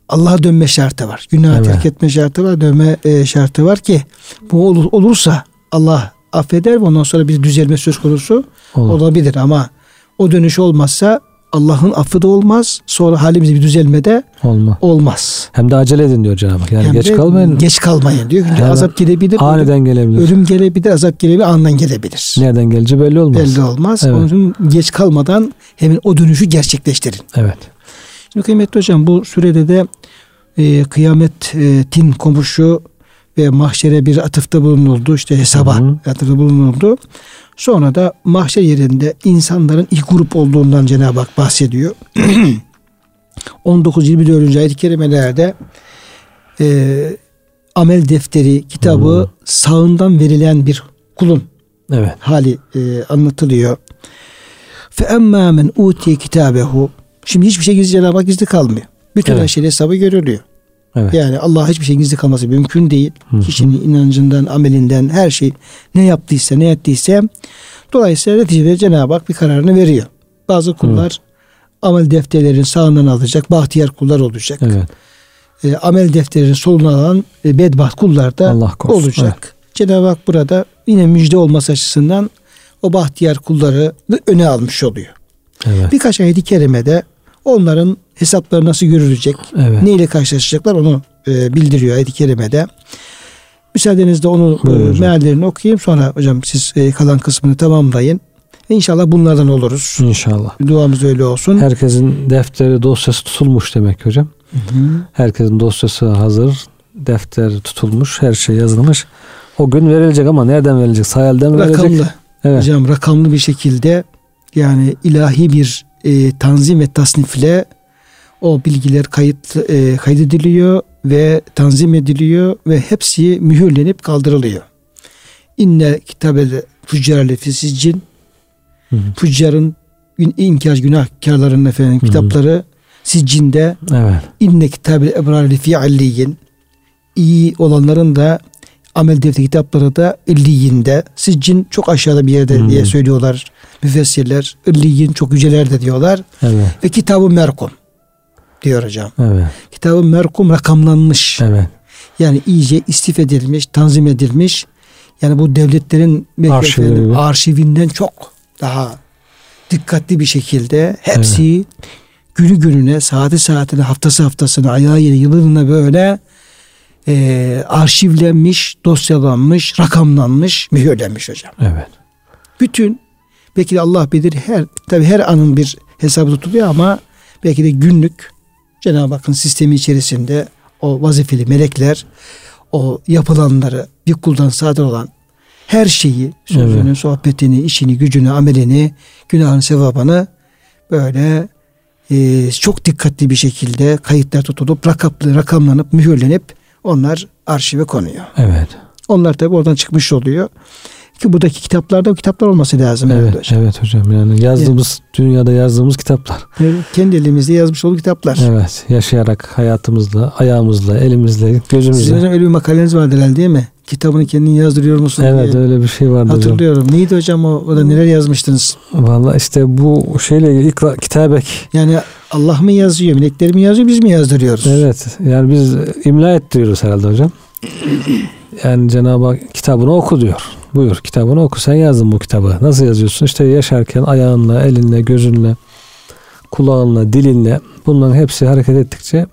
Allah'a dönme şartı var. Günah Evet. terk etme şartı var. Dönme e, şartı var ki bu olur- olursa Allah affeder ve ondan sonra bir düzelme söz konusu Olur. olabilir. Ama o dönüş olmazsa Allah'ın affı da olmaz. Sonra halimizde bir düzelme de Olma. olmaz. Hem de acele edin diyor Cenab-ı Hak. Yani Hem geç kalmayın. Geç kalmayın diyor. Çünkü Hemen azap gelebilir. ölüm- Aniden gelebilir. Ölüm gelebilir, azap gelebilir, andan gelebilir. Nereden geleceği belli olmaz. Belli olmaz. Evet. Onun için geç kalmadan hemen o dönüşü gerçekleştirin. Evet. Şimdi kıymetli hocam bu sürede de e, kıyametin komuşu ve mahşere bir atıfta bulunuldu. İşte hesaba Hı hı. atıfta bulunuldu. Sonra da mahşer yerinde insanların ilk grup olduğundan Cenab-ı Hak bahsediyor. 19-24. ayet-i kerimelerde e, amel defteri, kitabı Hı. sağından verilen bir kulun Evet. hali e, anlatılıyor. Fe emmâ men utiye kitabehu. Şimdi hiçbir şey gizli Cenab-ı Hak gizli kalmıyor. Bütün Evet. her şeyin hesabı görülüyor. Evet. Yani Allah hiçbir şey gizli kalması mümkün değil. Hı hı. Kişinin inancından, amelinden her şey ne yaptıysa, ne ettiyse dolayısıyla neticede Cenab-ı Hak bir kararını veriyor. Bazı kullar amel defterlerin sağından alacak, bahtiyar kullar olacak. Evet. E, amel defterinin soluna alan e, bedbaht kullar da Allah korusun. olacak. Cenab-ı Hak burada yine müjde olması açısından o bahtiyar kulları öne almış oluyor. Evet. Birkaç ayet-i kerimede onların hesapları nasıl görülecek, Evet. ne ile karşılaşacaklar onu e, bildiriyor ayet-i kerimede. Müsaadenizle onu e, meallerini okuyayım sonra hocam siz e, kalan kısmını tamamlayın. İnşallah bunlardan oluruz. İnşallah. Duamız öyle olsun. Herkesin defteri dosyası tutulmuş demek hocam. Hı hı. Herkesin dosyası hazır. Defter tutulmuş. Her şey yazılmış. O gün verilecek ama nereden verilecek? Sayelden mi verilecek? Rakamlı. Evet. Hocam rakamlı bir şekilde yani ilahi bir e, tanzim ve tasnifle o bilgiler kayıt e, kaydediliyor ve tanzim ediliyor ve hepsi mühürlenip kaldırılıyor. İnne kitabel füccar lefi siccin gün, inkar günahkarların efendim kitapları siccinde Evet. inne kitabel ebrar lefi alliyin iyi olanların da amel defteri kitapları da illiyinde. Siccin çok aşağıda bir yerde Hı. diye söylüyorlar müfessirler. İlliyin çok yücelerde diyorlar. Evet. Ve kitabı merkum diyor hocam. Evet. Kitabı merkum rakamlanmış. Evet. Yani iyice istif edilmiş, tanzim edilmiş. Yani bu devletlerin Arşivi. arşivinden çok daha dikkatli bir şekilde hepsi günü gününe, saati saatine, haftası haftasına, ayağı yeri, yılına böyle e, arşivlenmiş, dosyalanmış, rakamlanmış, mühürlenmiş hocam. Evet. Bütün belki de Allah bilir her tabi her anın bir hesabı tutuluyor ama belki de günlük Cenab-ı Hakk'ın sistemi içerisinde o vazifeli melekler o yapılanları bir kuldan sadır olan her şeyi sözünü, sohbetini, işini, gücünü, amelini, günahını, sevabını böyle e, çok dikkatli bir şekilde kayıtlar tutulup rakaplı, rakamlanıp mühürlenip onlar arşive konuyor. Evet. Onlar tabi oradan çıkmış oluyor. Ki buradaki kitaplarda o kitaplar olması lazım. Evet, hocam. evet hocam. Yani yazdığımız dünyada yazdığımız kitaplar. Yani kendi elimizde yazmış olduğu kitaplar. Evet. Yaşayarak hayatımızla, ayağımızla, elimizle, Sizin gözümüzle. hocam öyle bir makaleniz vardı herhalde değil mi? Kitabını kendin yazdırıyor musun Evet diye. öyle bir şey vardı hocam. Hatırlıyorum. Neydi hocam o? O da neler yazmıştınız? Vallahi işte bu şeyle ilgili ikra, kitabek. Yani Allah mı yazıyor? Melekler mi yazıyor? Biz mi yazdırıyoruz? Evet. Yani biz imla ettiriyoruz herhalde hocam. Yani Cenab-ı Hak kitabını oku diyor. Buyur kitabını oku. Sen yazdın bu kitabı. Nasıl yazıyorsun? İşte yaşarken ayağınla, elinle, gözünle, kulağınla, dilinle bunların hepsi hareket ettikçe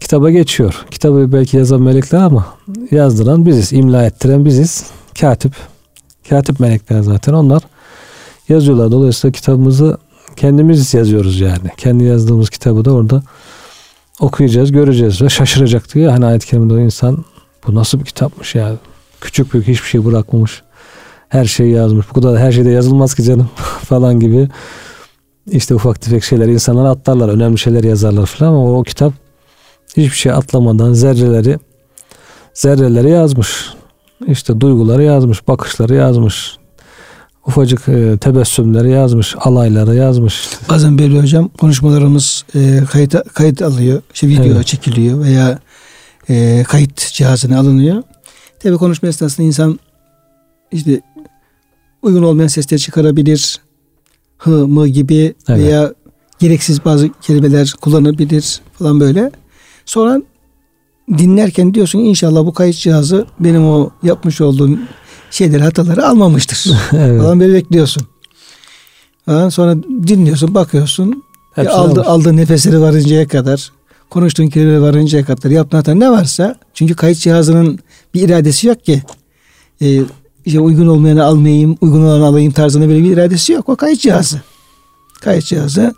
kitaba geçiyor. Kitabı belki yazan melekler ama yazdıran biziz. imla ettiren biziz. Katip. Katip melekler zaten onlar yazıyorlar. Dolayısıyla kitabımızı kendimiz yazıyoruz yani. Kendi yazdığımız kitabı da orada okuyacağız, göreceğiz ve şaşıracak diye hani ayet-i kerimede insan bu nasıl bir kitapmış ya. Küçük büyük hiçbir şey bırakmamış. Her şeyi yazmış. Bu kadar her şeyde yazılmaz ki canım falan gibi. İşte ufak tefek şeyler insanlar atlarlar. Önemli şeyler yazarlar falan ama o kitap hiçbir şey atlamadan zerreleri zerreleri yazmış. İşte duyguları yazmış, bakışları yazmış. Ufacık e, tebessümleri yazmış, alayları yazmış. Bazen böyle hocam konuşmalarımız e, kayıt, kayıt alıyor. İşte video Evet. çekiliyor veya e, kayıt cihazına alınıyor. Tabi konuşma esnasında insan işte uygun olmayan sesler çıkarabilir. Hı mı gibi Evet. veya gereksiz bazı kelimeler kullanabilir falan böyle. Sonra dinlerken diyorsun inşallah bu kayıt cihazı benim o yapmış olduğum şeyleri hataları almamıştır. evet. falan böyle bekliyorsun. Ha, sonra dinliyorsun, bakıyorsun. Hepsini E, aldı, aldığı nefesleri varıncaya kadar, konuştuğun kelimeleri varıncaya kadar, yaptığın hata ne varsa, çünkü kayıt cihazının bir iradesi yok ki. E, işte uygun olmayanı almayayım, uygun olanı alayım tarzında böyle bir iradesi yok. O kayıt cihazı. Kayıt cihazı.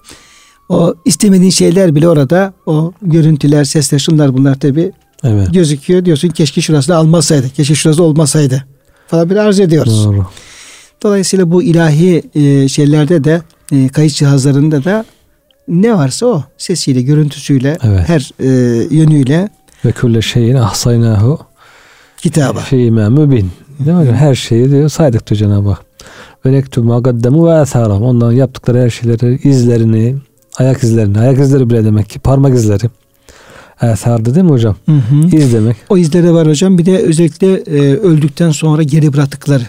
O istemediğin şeyler bile orada, o görüntüler, sesler, şunlar bunlar tabi Evet. gözüküyor. Diyorsun keşke şurası da almasaydı, keşke şurası olmasaydı falan bir arz ediyoruz. Doğru. Dolayısıyla bu ilahi e, şeylerde de e, kayıt cihazlarında da ne varsa o sesiyle, görüntüsüyle, Evet. her e, yönüyle Ve külle şeyin ahsaynahu kitaba. fi imam mübin. Değil mi? Her şeyi diyor saydık diyor Cenab-ı Hak. Ve nektubu ma gaddemu ve atharam. Onların yaptıkları her şeyleri, izlerini, ayak izlerini, ayak izleri bile demek ki parmak izleri. Athardı değil mi hocam? Hı hı. İz demek. O izleri var hocam. Bir de özellikle e, öldükten sonra geri bıraktıkları.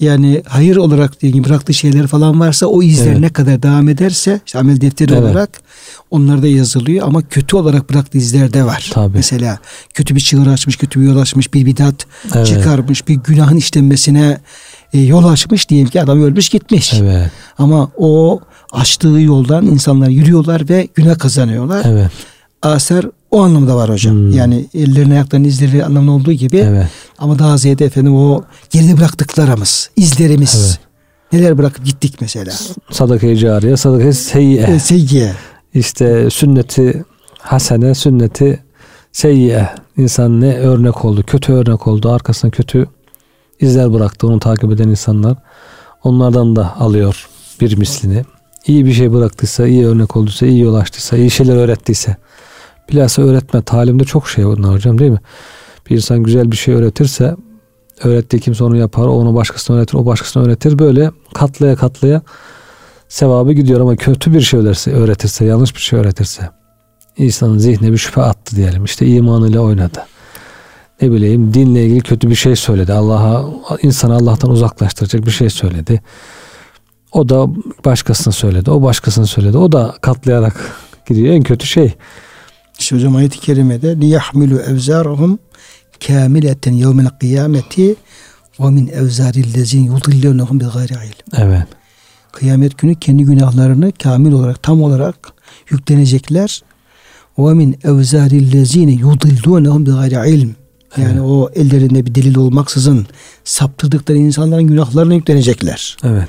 Yani hayır olarak diye bıraktığı şeyler falan varsa o izler Evet. ne kadar devam ederse işte amel defteri Evet. olarak onlar da yazılıyor ama kötü olarak bıraktığı izler de var. Tabii. Mesela kötü bir çığır açmış, kötü bir yol açmış, bir bidat Evet. çıkarmış, bir günahın işlenmesine e, yol açmış diyelim ki adam ölmüş gitmiş. Evet. Ama o açtığı yoldan insanlar yürüyorlar ve günah kazanıyorlar. Evet. Aser o anlamda var hocam. Hmm. Yani ellerine ayaklarının izleri anlamında olduğu gibi Evet. ama daha ziyade efendim o geride bıraktıklarımız, izlerimiz. Evet. Neler bırakıp gittik mesela. Sadaka-i cariye, sadaka-i seyyiye. E, Seyyiye. İşte sünneti hasene, sünneti seyyiye. İnsan ne örnek oldu, kötü örnek oldu. Arkasına kötü izler bıraktı onu takip eden insanlar. Onlardan da alıyor bir mislini. İyi bir şey bıraktıysa, iyi örnek olduysa, iyi yol açtıysa, iyi şeyler öğrettiyse. Bilhassa öğretme, talimde çok şey var hocam değil mi? Bir insan güzel bir şey öğretirse öğrettiği kimse onu yapar, onu başkasına öğretir, o başkasına öğretir. Böyle katlaya katlaya sevabı gidiyor ama kötü bir şey öğretirse, öğretirse yanlış bir şey öğretirse insanın zihnine bir şüphe attı diyelim. İşte imanıyla oynadı. Ne bileyim dinle ilgili kötü bir şey söyledi. Allah'a insanı Allah'tan uzaklaştıracak bir şey söyledi. O da başkasına söyledi. O başkasına söyledi. O da katlayarak gidiyor. En kötü şey. İşte hocam ayet-i kerimede evzarahum kamileten yevmel kıyameti ve min evzarillezin yudillunhum bi gayri ilm. Evet. Kıyamet günü kendi günahlarını kamil olarak tam olarak yüklenecekler. Ve min evzarillezine yudillunhum bi gayri ilm. Yani Evet. o ellerinde bir delil olmaksızın saptırdıkları insanların günahlarını yüklenecekler. Evet.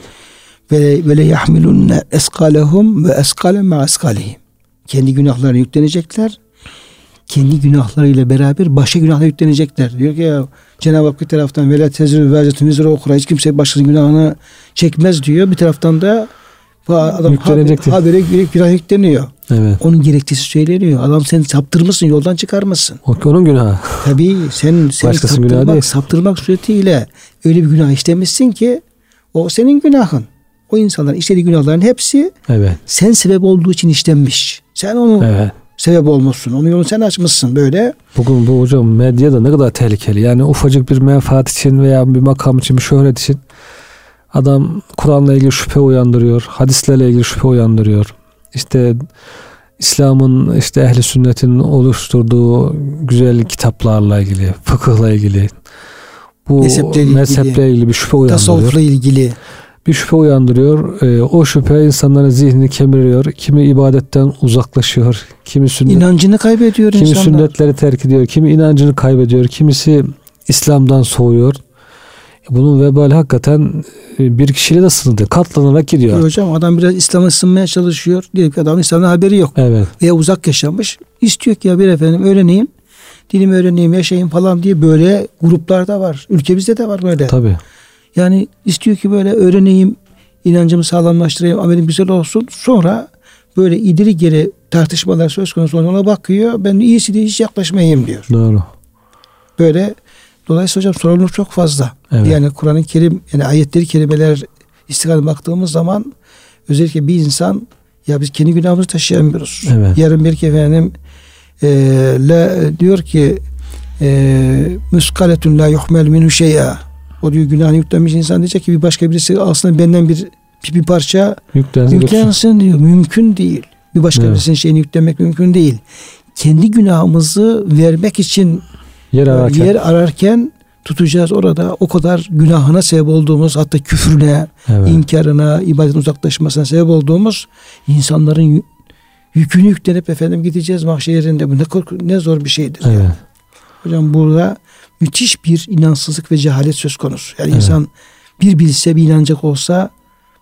Ve ve le yahmilunne eskalehum ve eskalen ma eskalihim. Kendi günahlarını yüklenecekler. Kendi günahlarıyla beraber başka günahlar yüklenecekler. Diyor ki ya Cenab-ı Hak bir taraftan vela tezir ve vezetun vizra okura hiç kimse başkasının günahını çekmez diyor. Bir taraftan da bu adam Yüklenecek haber, diyor. habere bir günah yükleniyor. Evet. Onun gerekçesi söyleniyor. Adam sen saptırmışsın, yoldan çıkarmasın. O onun günahı. Tabii sen, sen Başkasının günahı değil. saptırmak, saptırmak suretiyle öyle bir günah işlemişsin ki o senin günahın. O insanların işlediği günahların hepsi Evet. sen sebep olduğu için işlenmiş. Sen onu Evet. sebep olmuşsun. Onun yolunu sen açmışsın böyle. Bugün bu hocam medya da ne kadar tehlikeli. Yani ufacık bir menfaat için veya bir makam için, bir şöhret için adam Kur'an'la ilgili şüphe uyandırıyor. Hadislerle ilgili şüphe uyandırıyor. İşte İslam'ın işte ehli sünnetin oluşturduğu güzel kitaplarla ilgili, fıkıhla ilgili bu Mezheple ilgili, ilgili bir şüphe uyandırıyor. Tasavvufla ilgili. Bir şüphe uyandırıyor. Ee, o şüphe insanların zihnini kemiriyor. Kimi ibadetten uzaklaşıyor. Kimi sünnet İnancını kaybediyor Kimi insanlar. sünnetleri terk ediyor, kimi inancını kaybediyor, kimisi İslam'dan soğuyor. E, Bunun vebali hakikaten e, bir kişiyle de sınırlı. Katlanarak E gidiyor. Hocam adam biraz İslam'a ısınmaya çalışıyor. Diyelim ki adamın İslam'dan haberi yok. Evet. Veya uzak yaşamış. İstiyor ki ya bir efendim öğreneyim. Dilimi öğreneyim, yaşayayım falan diye böyle gruplarda var. Ülkemizde de var böyle. Tabii. Yani istiyor ki böyle öğreneyim, inancımı sağlamlaştırayım, amelim güzel olsun. Sonra böyle ileri geri tartışmalar söz konusu ona bakıyor. Ben iyisi diye hiç yaklaşmayayım diyor. Doğru. Böyle dolayısıyla hocam sorumluluk çok fazla. Evet. Yani Kur'an-ı Kerim yani ayetleri kelimeler istikamete baktığımız zaman özellikle bir insan ya biz kendi günahımızı taşıyamıyoruz. Evet. Yarın bir ki efendim e, la, diyor ki e, müskaletun la yuhmel minhu şey'a o diyor günahını yüklenmiş insan diyecek ki bir başka birisi aslında benden bir bir, parça Yüklensin yüklensin diyor. Mümkün değil. Bir başka Evet. birisinin şeyini yüklemek mümkün değil. Kendi günahımızı vermek için Yer ararken. yer ararken tutacağız orada o kadar günahına sebep olduğumuz hatta küfrüne, Evet. inkarına, ibadetin uzaklaşmasına sebep olduğumuz insanların yü- yükünü yüklenip efendim gideceğiz mahşerinde. Bu ne, korku- ne zor bir şeydir. Evet. Hocam burada müthiş bir inansızlık ve cehalet söz konusu. Yani Evet. insan bir bilse bir inanacak olsa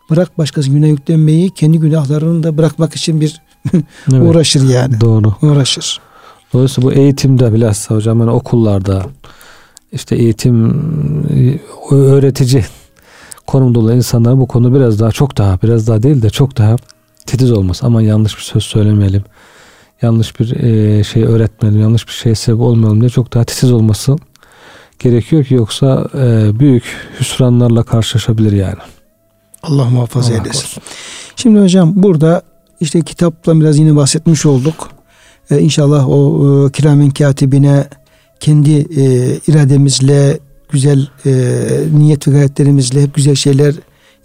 bırak başkasının günah yüklenmeyi kendi günahlarını da bırakmak için bir Evet. uğraşır yani. Doğru. Uğraşır. Dolayısıyla bu eğitimde bilhassa hocam hani okullarda işte eğitim öğretici konumda olan insanlar bu konuda biraz daha çok daha biraz daha değil de çok daha titiz olması. Aman yanlış bir söz söylemeyelim. Yanlış bir e, şey öğretmeyelim. Yanlış bir şeye sebep olmayalım diye çok daha titiz olması gerekiyor ki yoksa e, büyük hüsranlarla karşılaşabilir yani. Allah muhafaza Allah eylesin. korusun. Şimdi hocam burada işte kitapla biraz yine bahsetmiş olduk. Ee, inşallah o e, kiramen katibine kendi e, irademizle güzel e, niyet ve gayretlerimizle hep güzel şeyler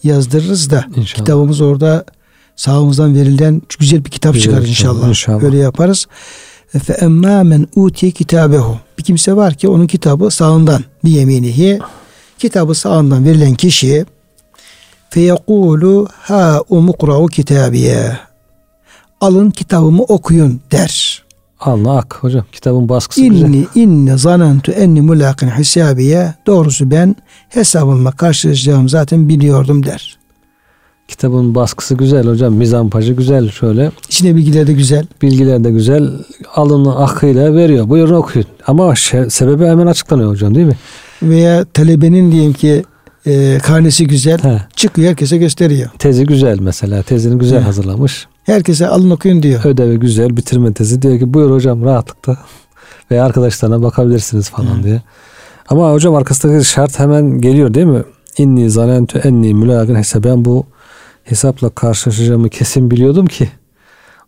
yazdırırız da İnşallah. kitabımız orada sağımızdan verilen güzel bir kitap Güzel çıkar inşallah. inşallah. Öyle yaparız. Fe emmâ men utiye kitabehu. Bir kimse var ki onun kitabı sağından bir yeminihi. Kitabı sağından verilen kişi feyekulu ha umukra'u kitabiye. Alın kitabımı okuyun der. Allah ak hocam kitabın baskısı güzel. İnni inne zanentu enni mulaqin hisabiye. Doğrusu ben hesabımla karşılaşacağım zaten biliyordum der. Kitabın baskısı güzel hocam. Mizampajı güzel şöyle. İçine bilgiler de güzel. Bilgiler de güzel. Alını akıyla veriyor. Buyurun okuyun. Ama şey, sebebi hemen açıklanıyor hocam değil mi? Veya talebenin diyelim ki e, karnesi güzel. He. Çıkıyor herkese gösteriyor. Tezi güzel mesela. Tezini güzel He. hazırlamış. Herkese alın okuyun diyor. Ödevi güzel. Bitirme tezi. Diyor ki buyur hocam rahatlıkla. Veya arkadaşlarına bakabilirsiniz falan Hı. diye. Ama hocam arkasındaki şart hemen geliyor değil mi? İnni zanentü enni mülagın hesap. Ben bu hesapla karşılaşacağımı kesin biliyordum ki.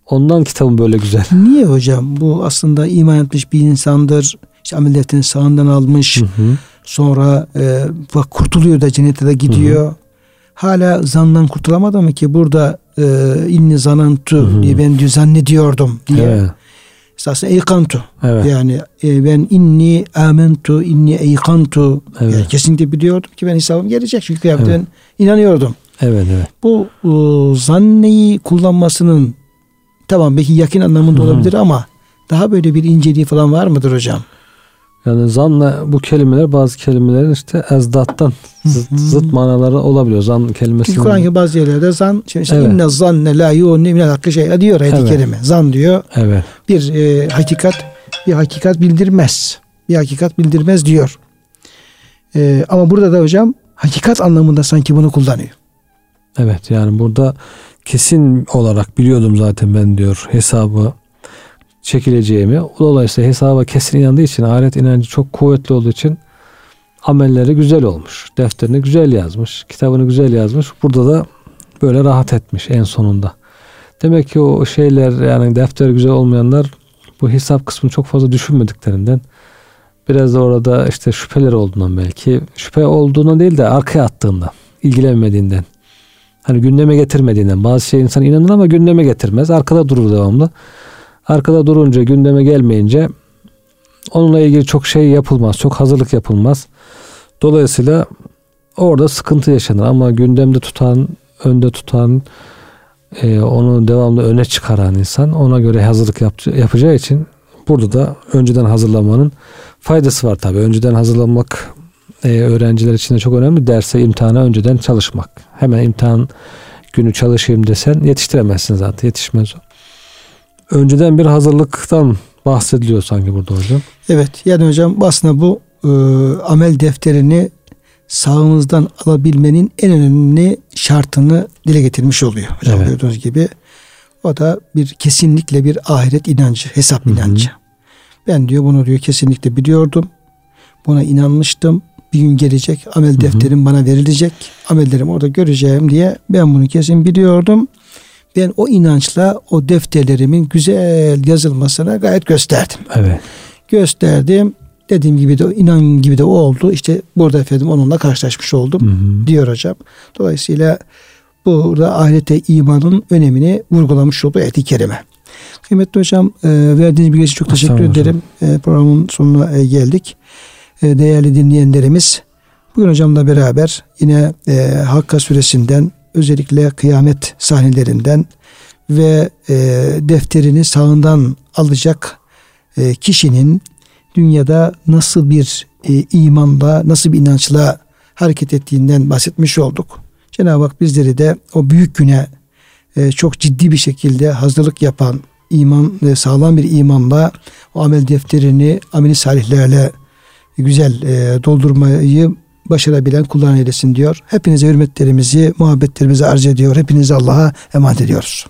Ondan kitabım böyle güzel. Niye hocam? Bu aslında iman etmiş bir insandır. İşte amel defterini sağından almış. Hı hı. Sonra e, kurtuluyor da cennete de gidiyor. Hala zandan kurtulamadı mı ki burada e, inni zanantu Hı hı. diye ben diyor zannediyordum diye. Evet. Esasında eykantu. Evet. Yani e, ben inni amentu, inni eykantu. Evet. Yani kesinlikle biliyordum ki ben hesabım gelecek. Çünkü Evet. ben inanıyordum. Evet evet. Bu e, zanneyi kullanmasının tamam belki yakın anlamında Hı olabilir ama daha böyle bir inceliği falan var mıdır hocam? Yani zanla bu kelimeler bazı kelimelerin işte ezdattan zıt, zıt manaları olabiliyor. Zan kelimesi. Kur'an'ın bazı yerlerde zan, şimdi işte Evet. inne zanne la yu'ne minel hakkı şey diyor ayet-i Evet. kerime. Zan diyor Evet. bir e, hakikat bir hakikat bildirmez. Bir hakikat bildirmez diyor. E, ama burada da hocam hakikat anlamında sanki bunu kullanıyor. Evet yani burada kesin olarak biliyordum zaten ben diyor hesabı çekileceğimi. Dolayısıyla hesaba kesin inandığı için ahiret inancı çok kuvvetli olduğu için amelleri güzel olmuş. Defterini güzel yazmış. Kitabını güzel yazmış. Burada da böyle rahat etmiş en sonunda. Demek ki o şeyler yani defteri güzel olmayanlar bu hesap kısmını çok fazla düşünmediklerinden biraz da orada işte şüpheler olduğundan belki şüphe olduğundan değil de arkaya attığından ilgilenmediğinden hani gündeme getirmediğinden bazı şey insan inanır ama gündeme getirmez. Arkada durur devamlı. Arkada durunca gündeme gelmeyince onunla ilgili çok şey yapılmaz çok hazırlık yapılmaz. Dolayısıyla orada sıkıntı yaşanır ama gündemde tutan önde tutan e, onu devamlı öne çıkaran insan ona göre hazırlık yap- yapacağı için burada da önceden hazırlamanın faydası var tabii. Önceden hazırlanmak e, öğrenciler için de çok önemli. Derse, imtihana önceden çalışmak. Hemen imtihan günü çalışayım desen yetiştiremezsin zaten. Yetişmez o. Önceden bir hazırlıktan bahsediliyor sanki burada hocam. Evet yani hocam aslında bu e, amel defterini sağımızdan alabilmenin en önemli şartını dile getirmiş oluyor. Hocam Evet. gördüğünüz gibi o da bir kesinlikle bir ahiret inancı, hesap Hı hı. inancı. Ben diyor bunu diyor kesinlikle biliyordum. Buna inanmıştım. Bir gün gelecek amel defterim bana verilecek. Amellerimi orada göreceğim diye ben bunu kesin biliyordum. Ben o inançla o defterlerimin güzel yazılmasına gayet gösterdim Evet. gösterdim. Dediğim gibi de inan gibi de o oldu. İşte burada efendim onunla karşılaşmış oldum Hı hı. diyor hocam. Dolayısıyla burada ahirete imanın önemini vurgulamış oldu ayet-i kerime. Kıymetli hocam e, verdiğiniz bilgi için çok teşekkür ederim. E, programın sonuna e, geldik. E, değerli dinleyenlerimiz bugün hocamla beraber yine e, Hakka suresinden özellikle kıyamet sahnelerinden ve e, defterini sağından alacak e, kişinin dünyada nasıl bir e, imanla, nasıl bir inançla hareket ettiğinden bahsetmiş olduk. Cenab-ı Hak bizleri de o büyük güne e, çok ciddi bir şekilde hazırlık yapan, iman e, sağlam bir imanla o amel defterini ameli salihlerle güzel e, doldurmayı başarabilen kullarına eylesin diyor. Hepinize hürmetlerimizi, muhabbetlerimizi arz ediyor. Hepinizi Allah'a emanet ediyoruz.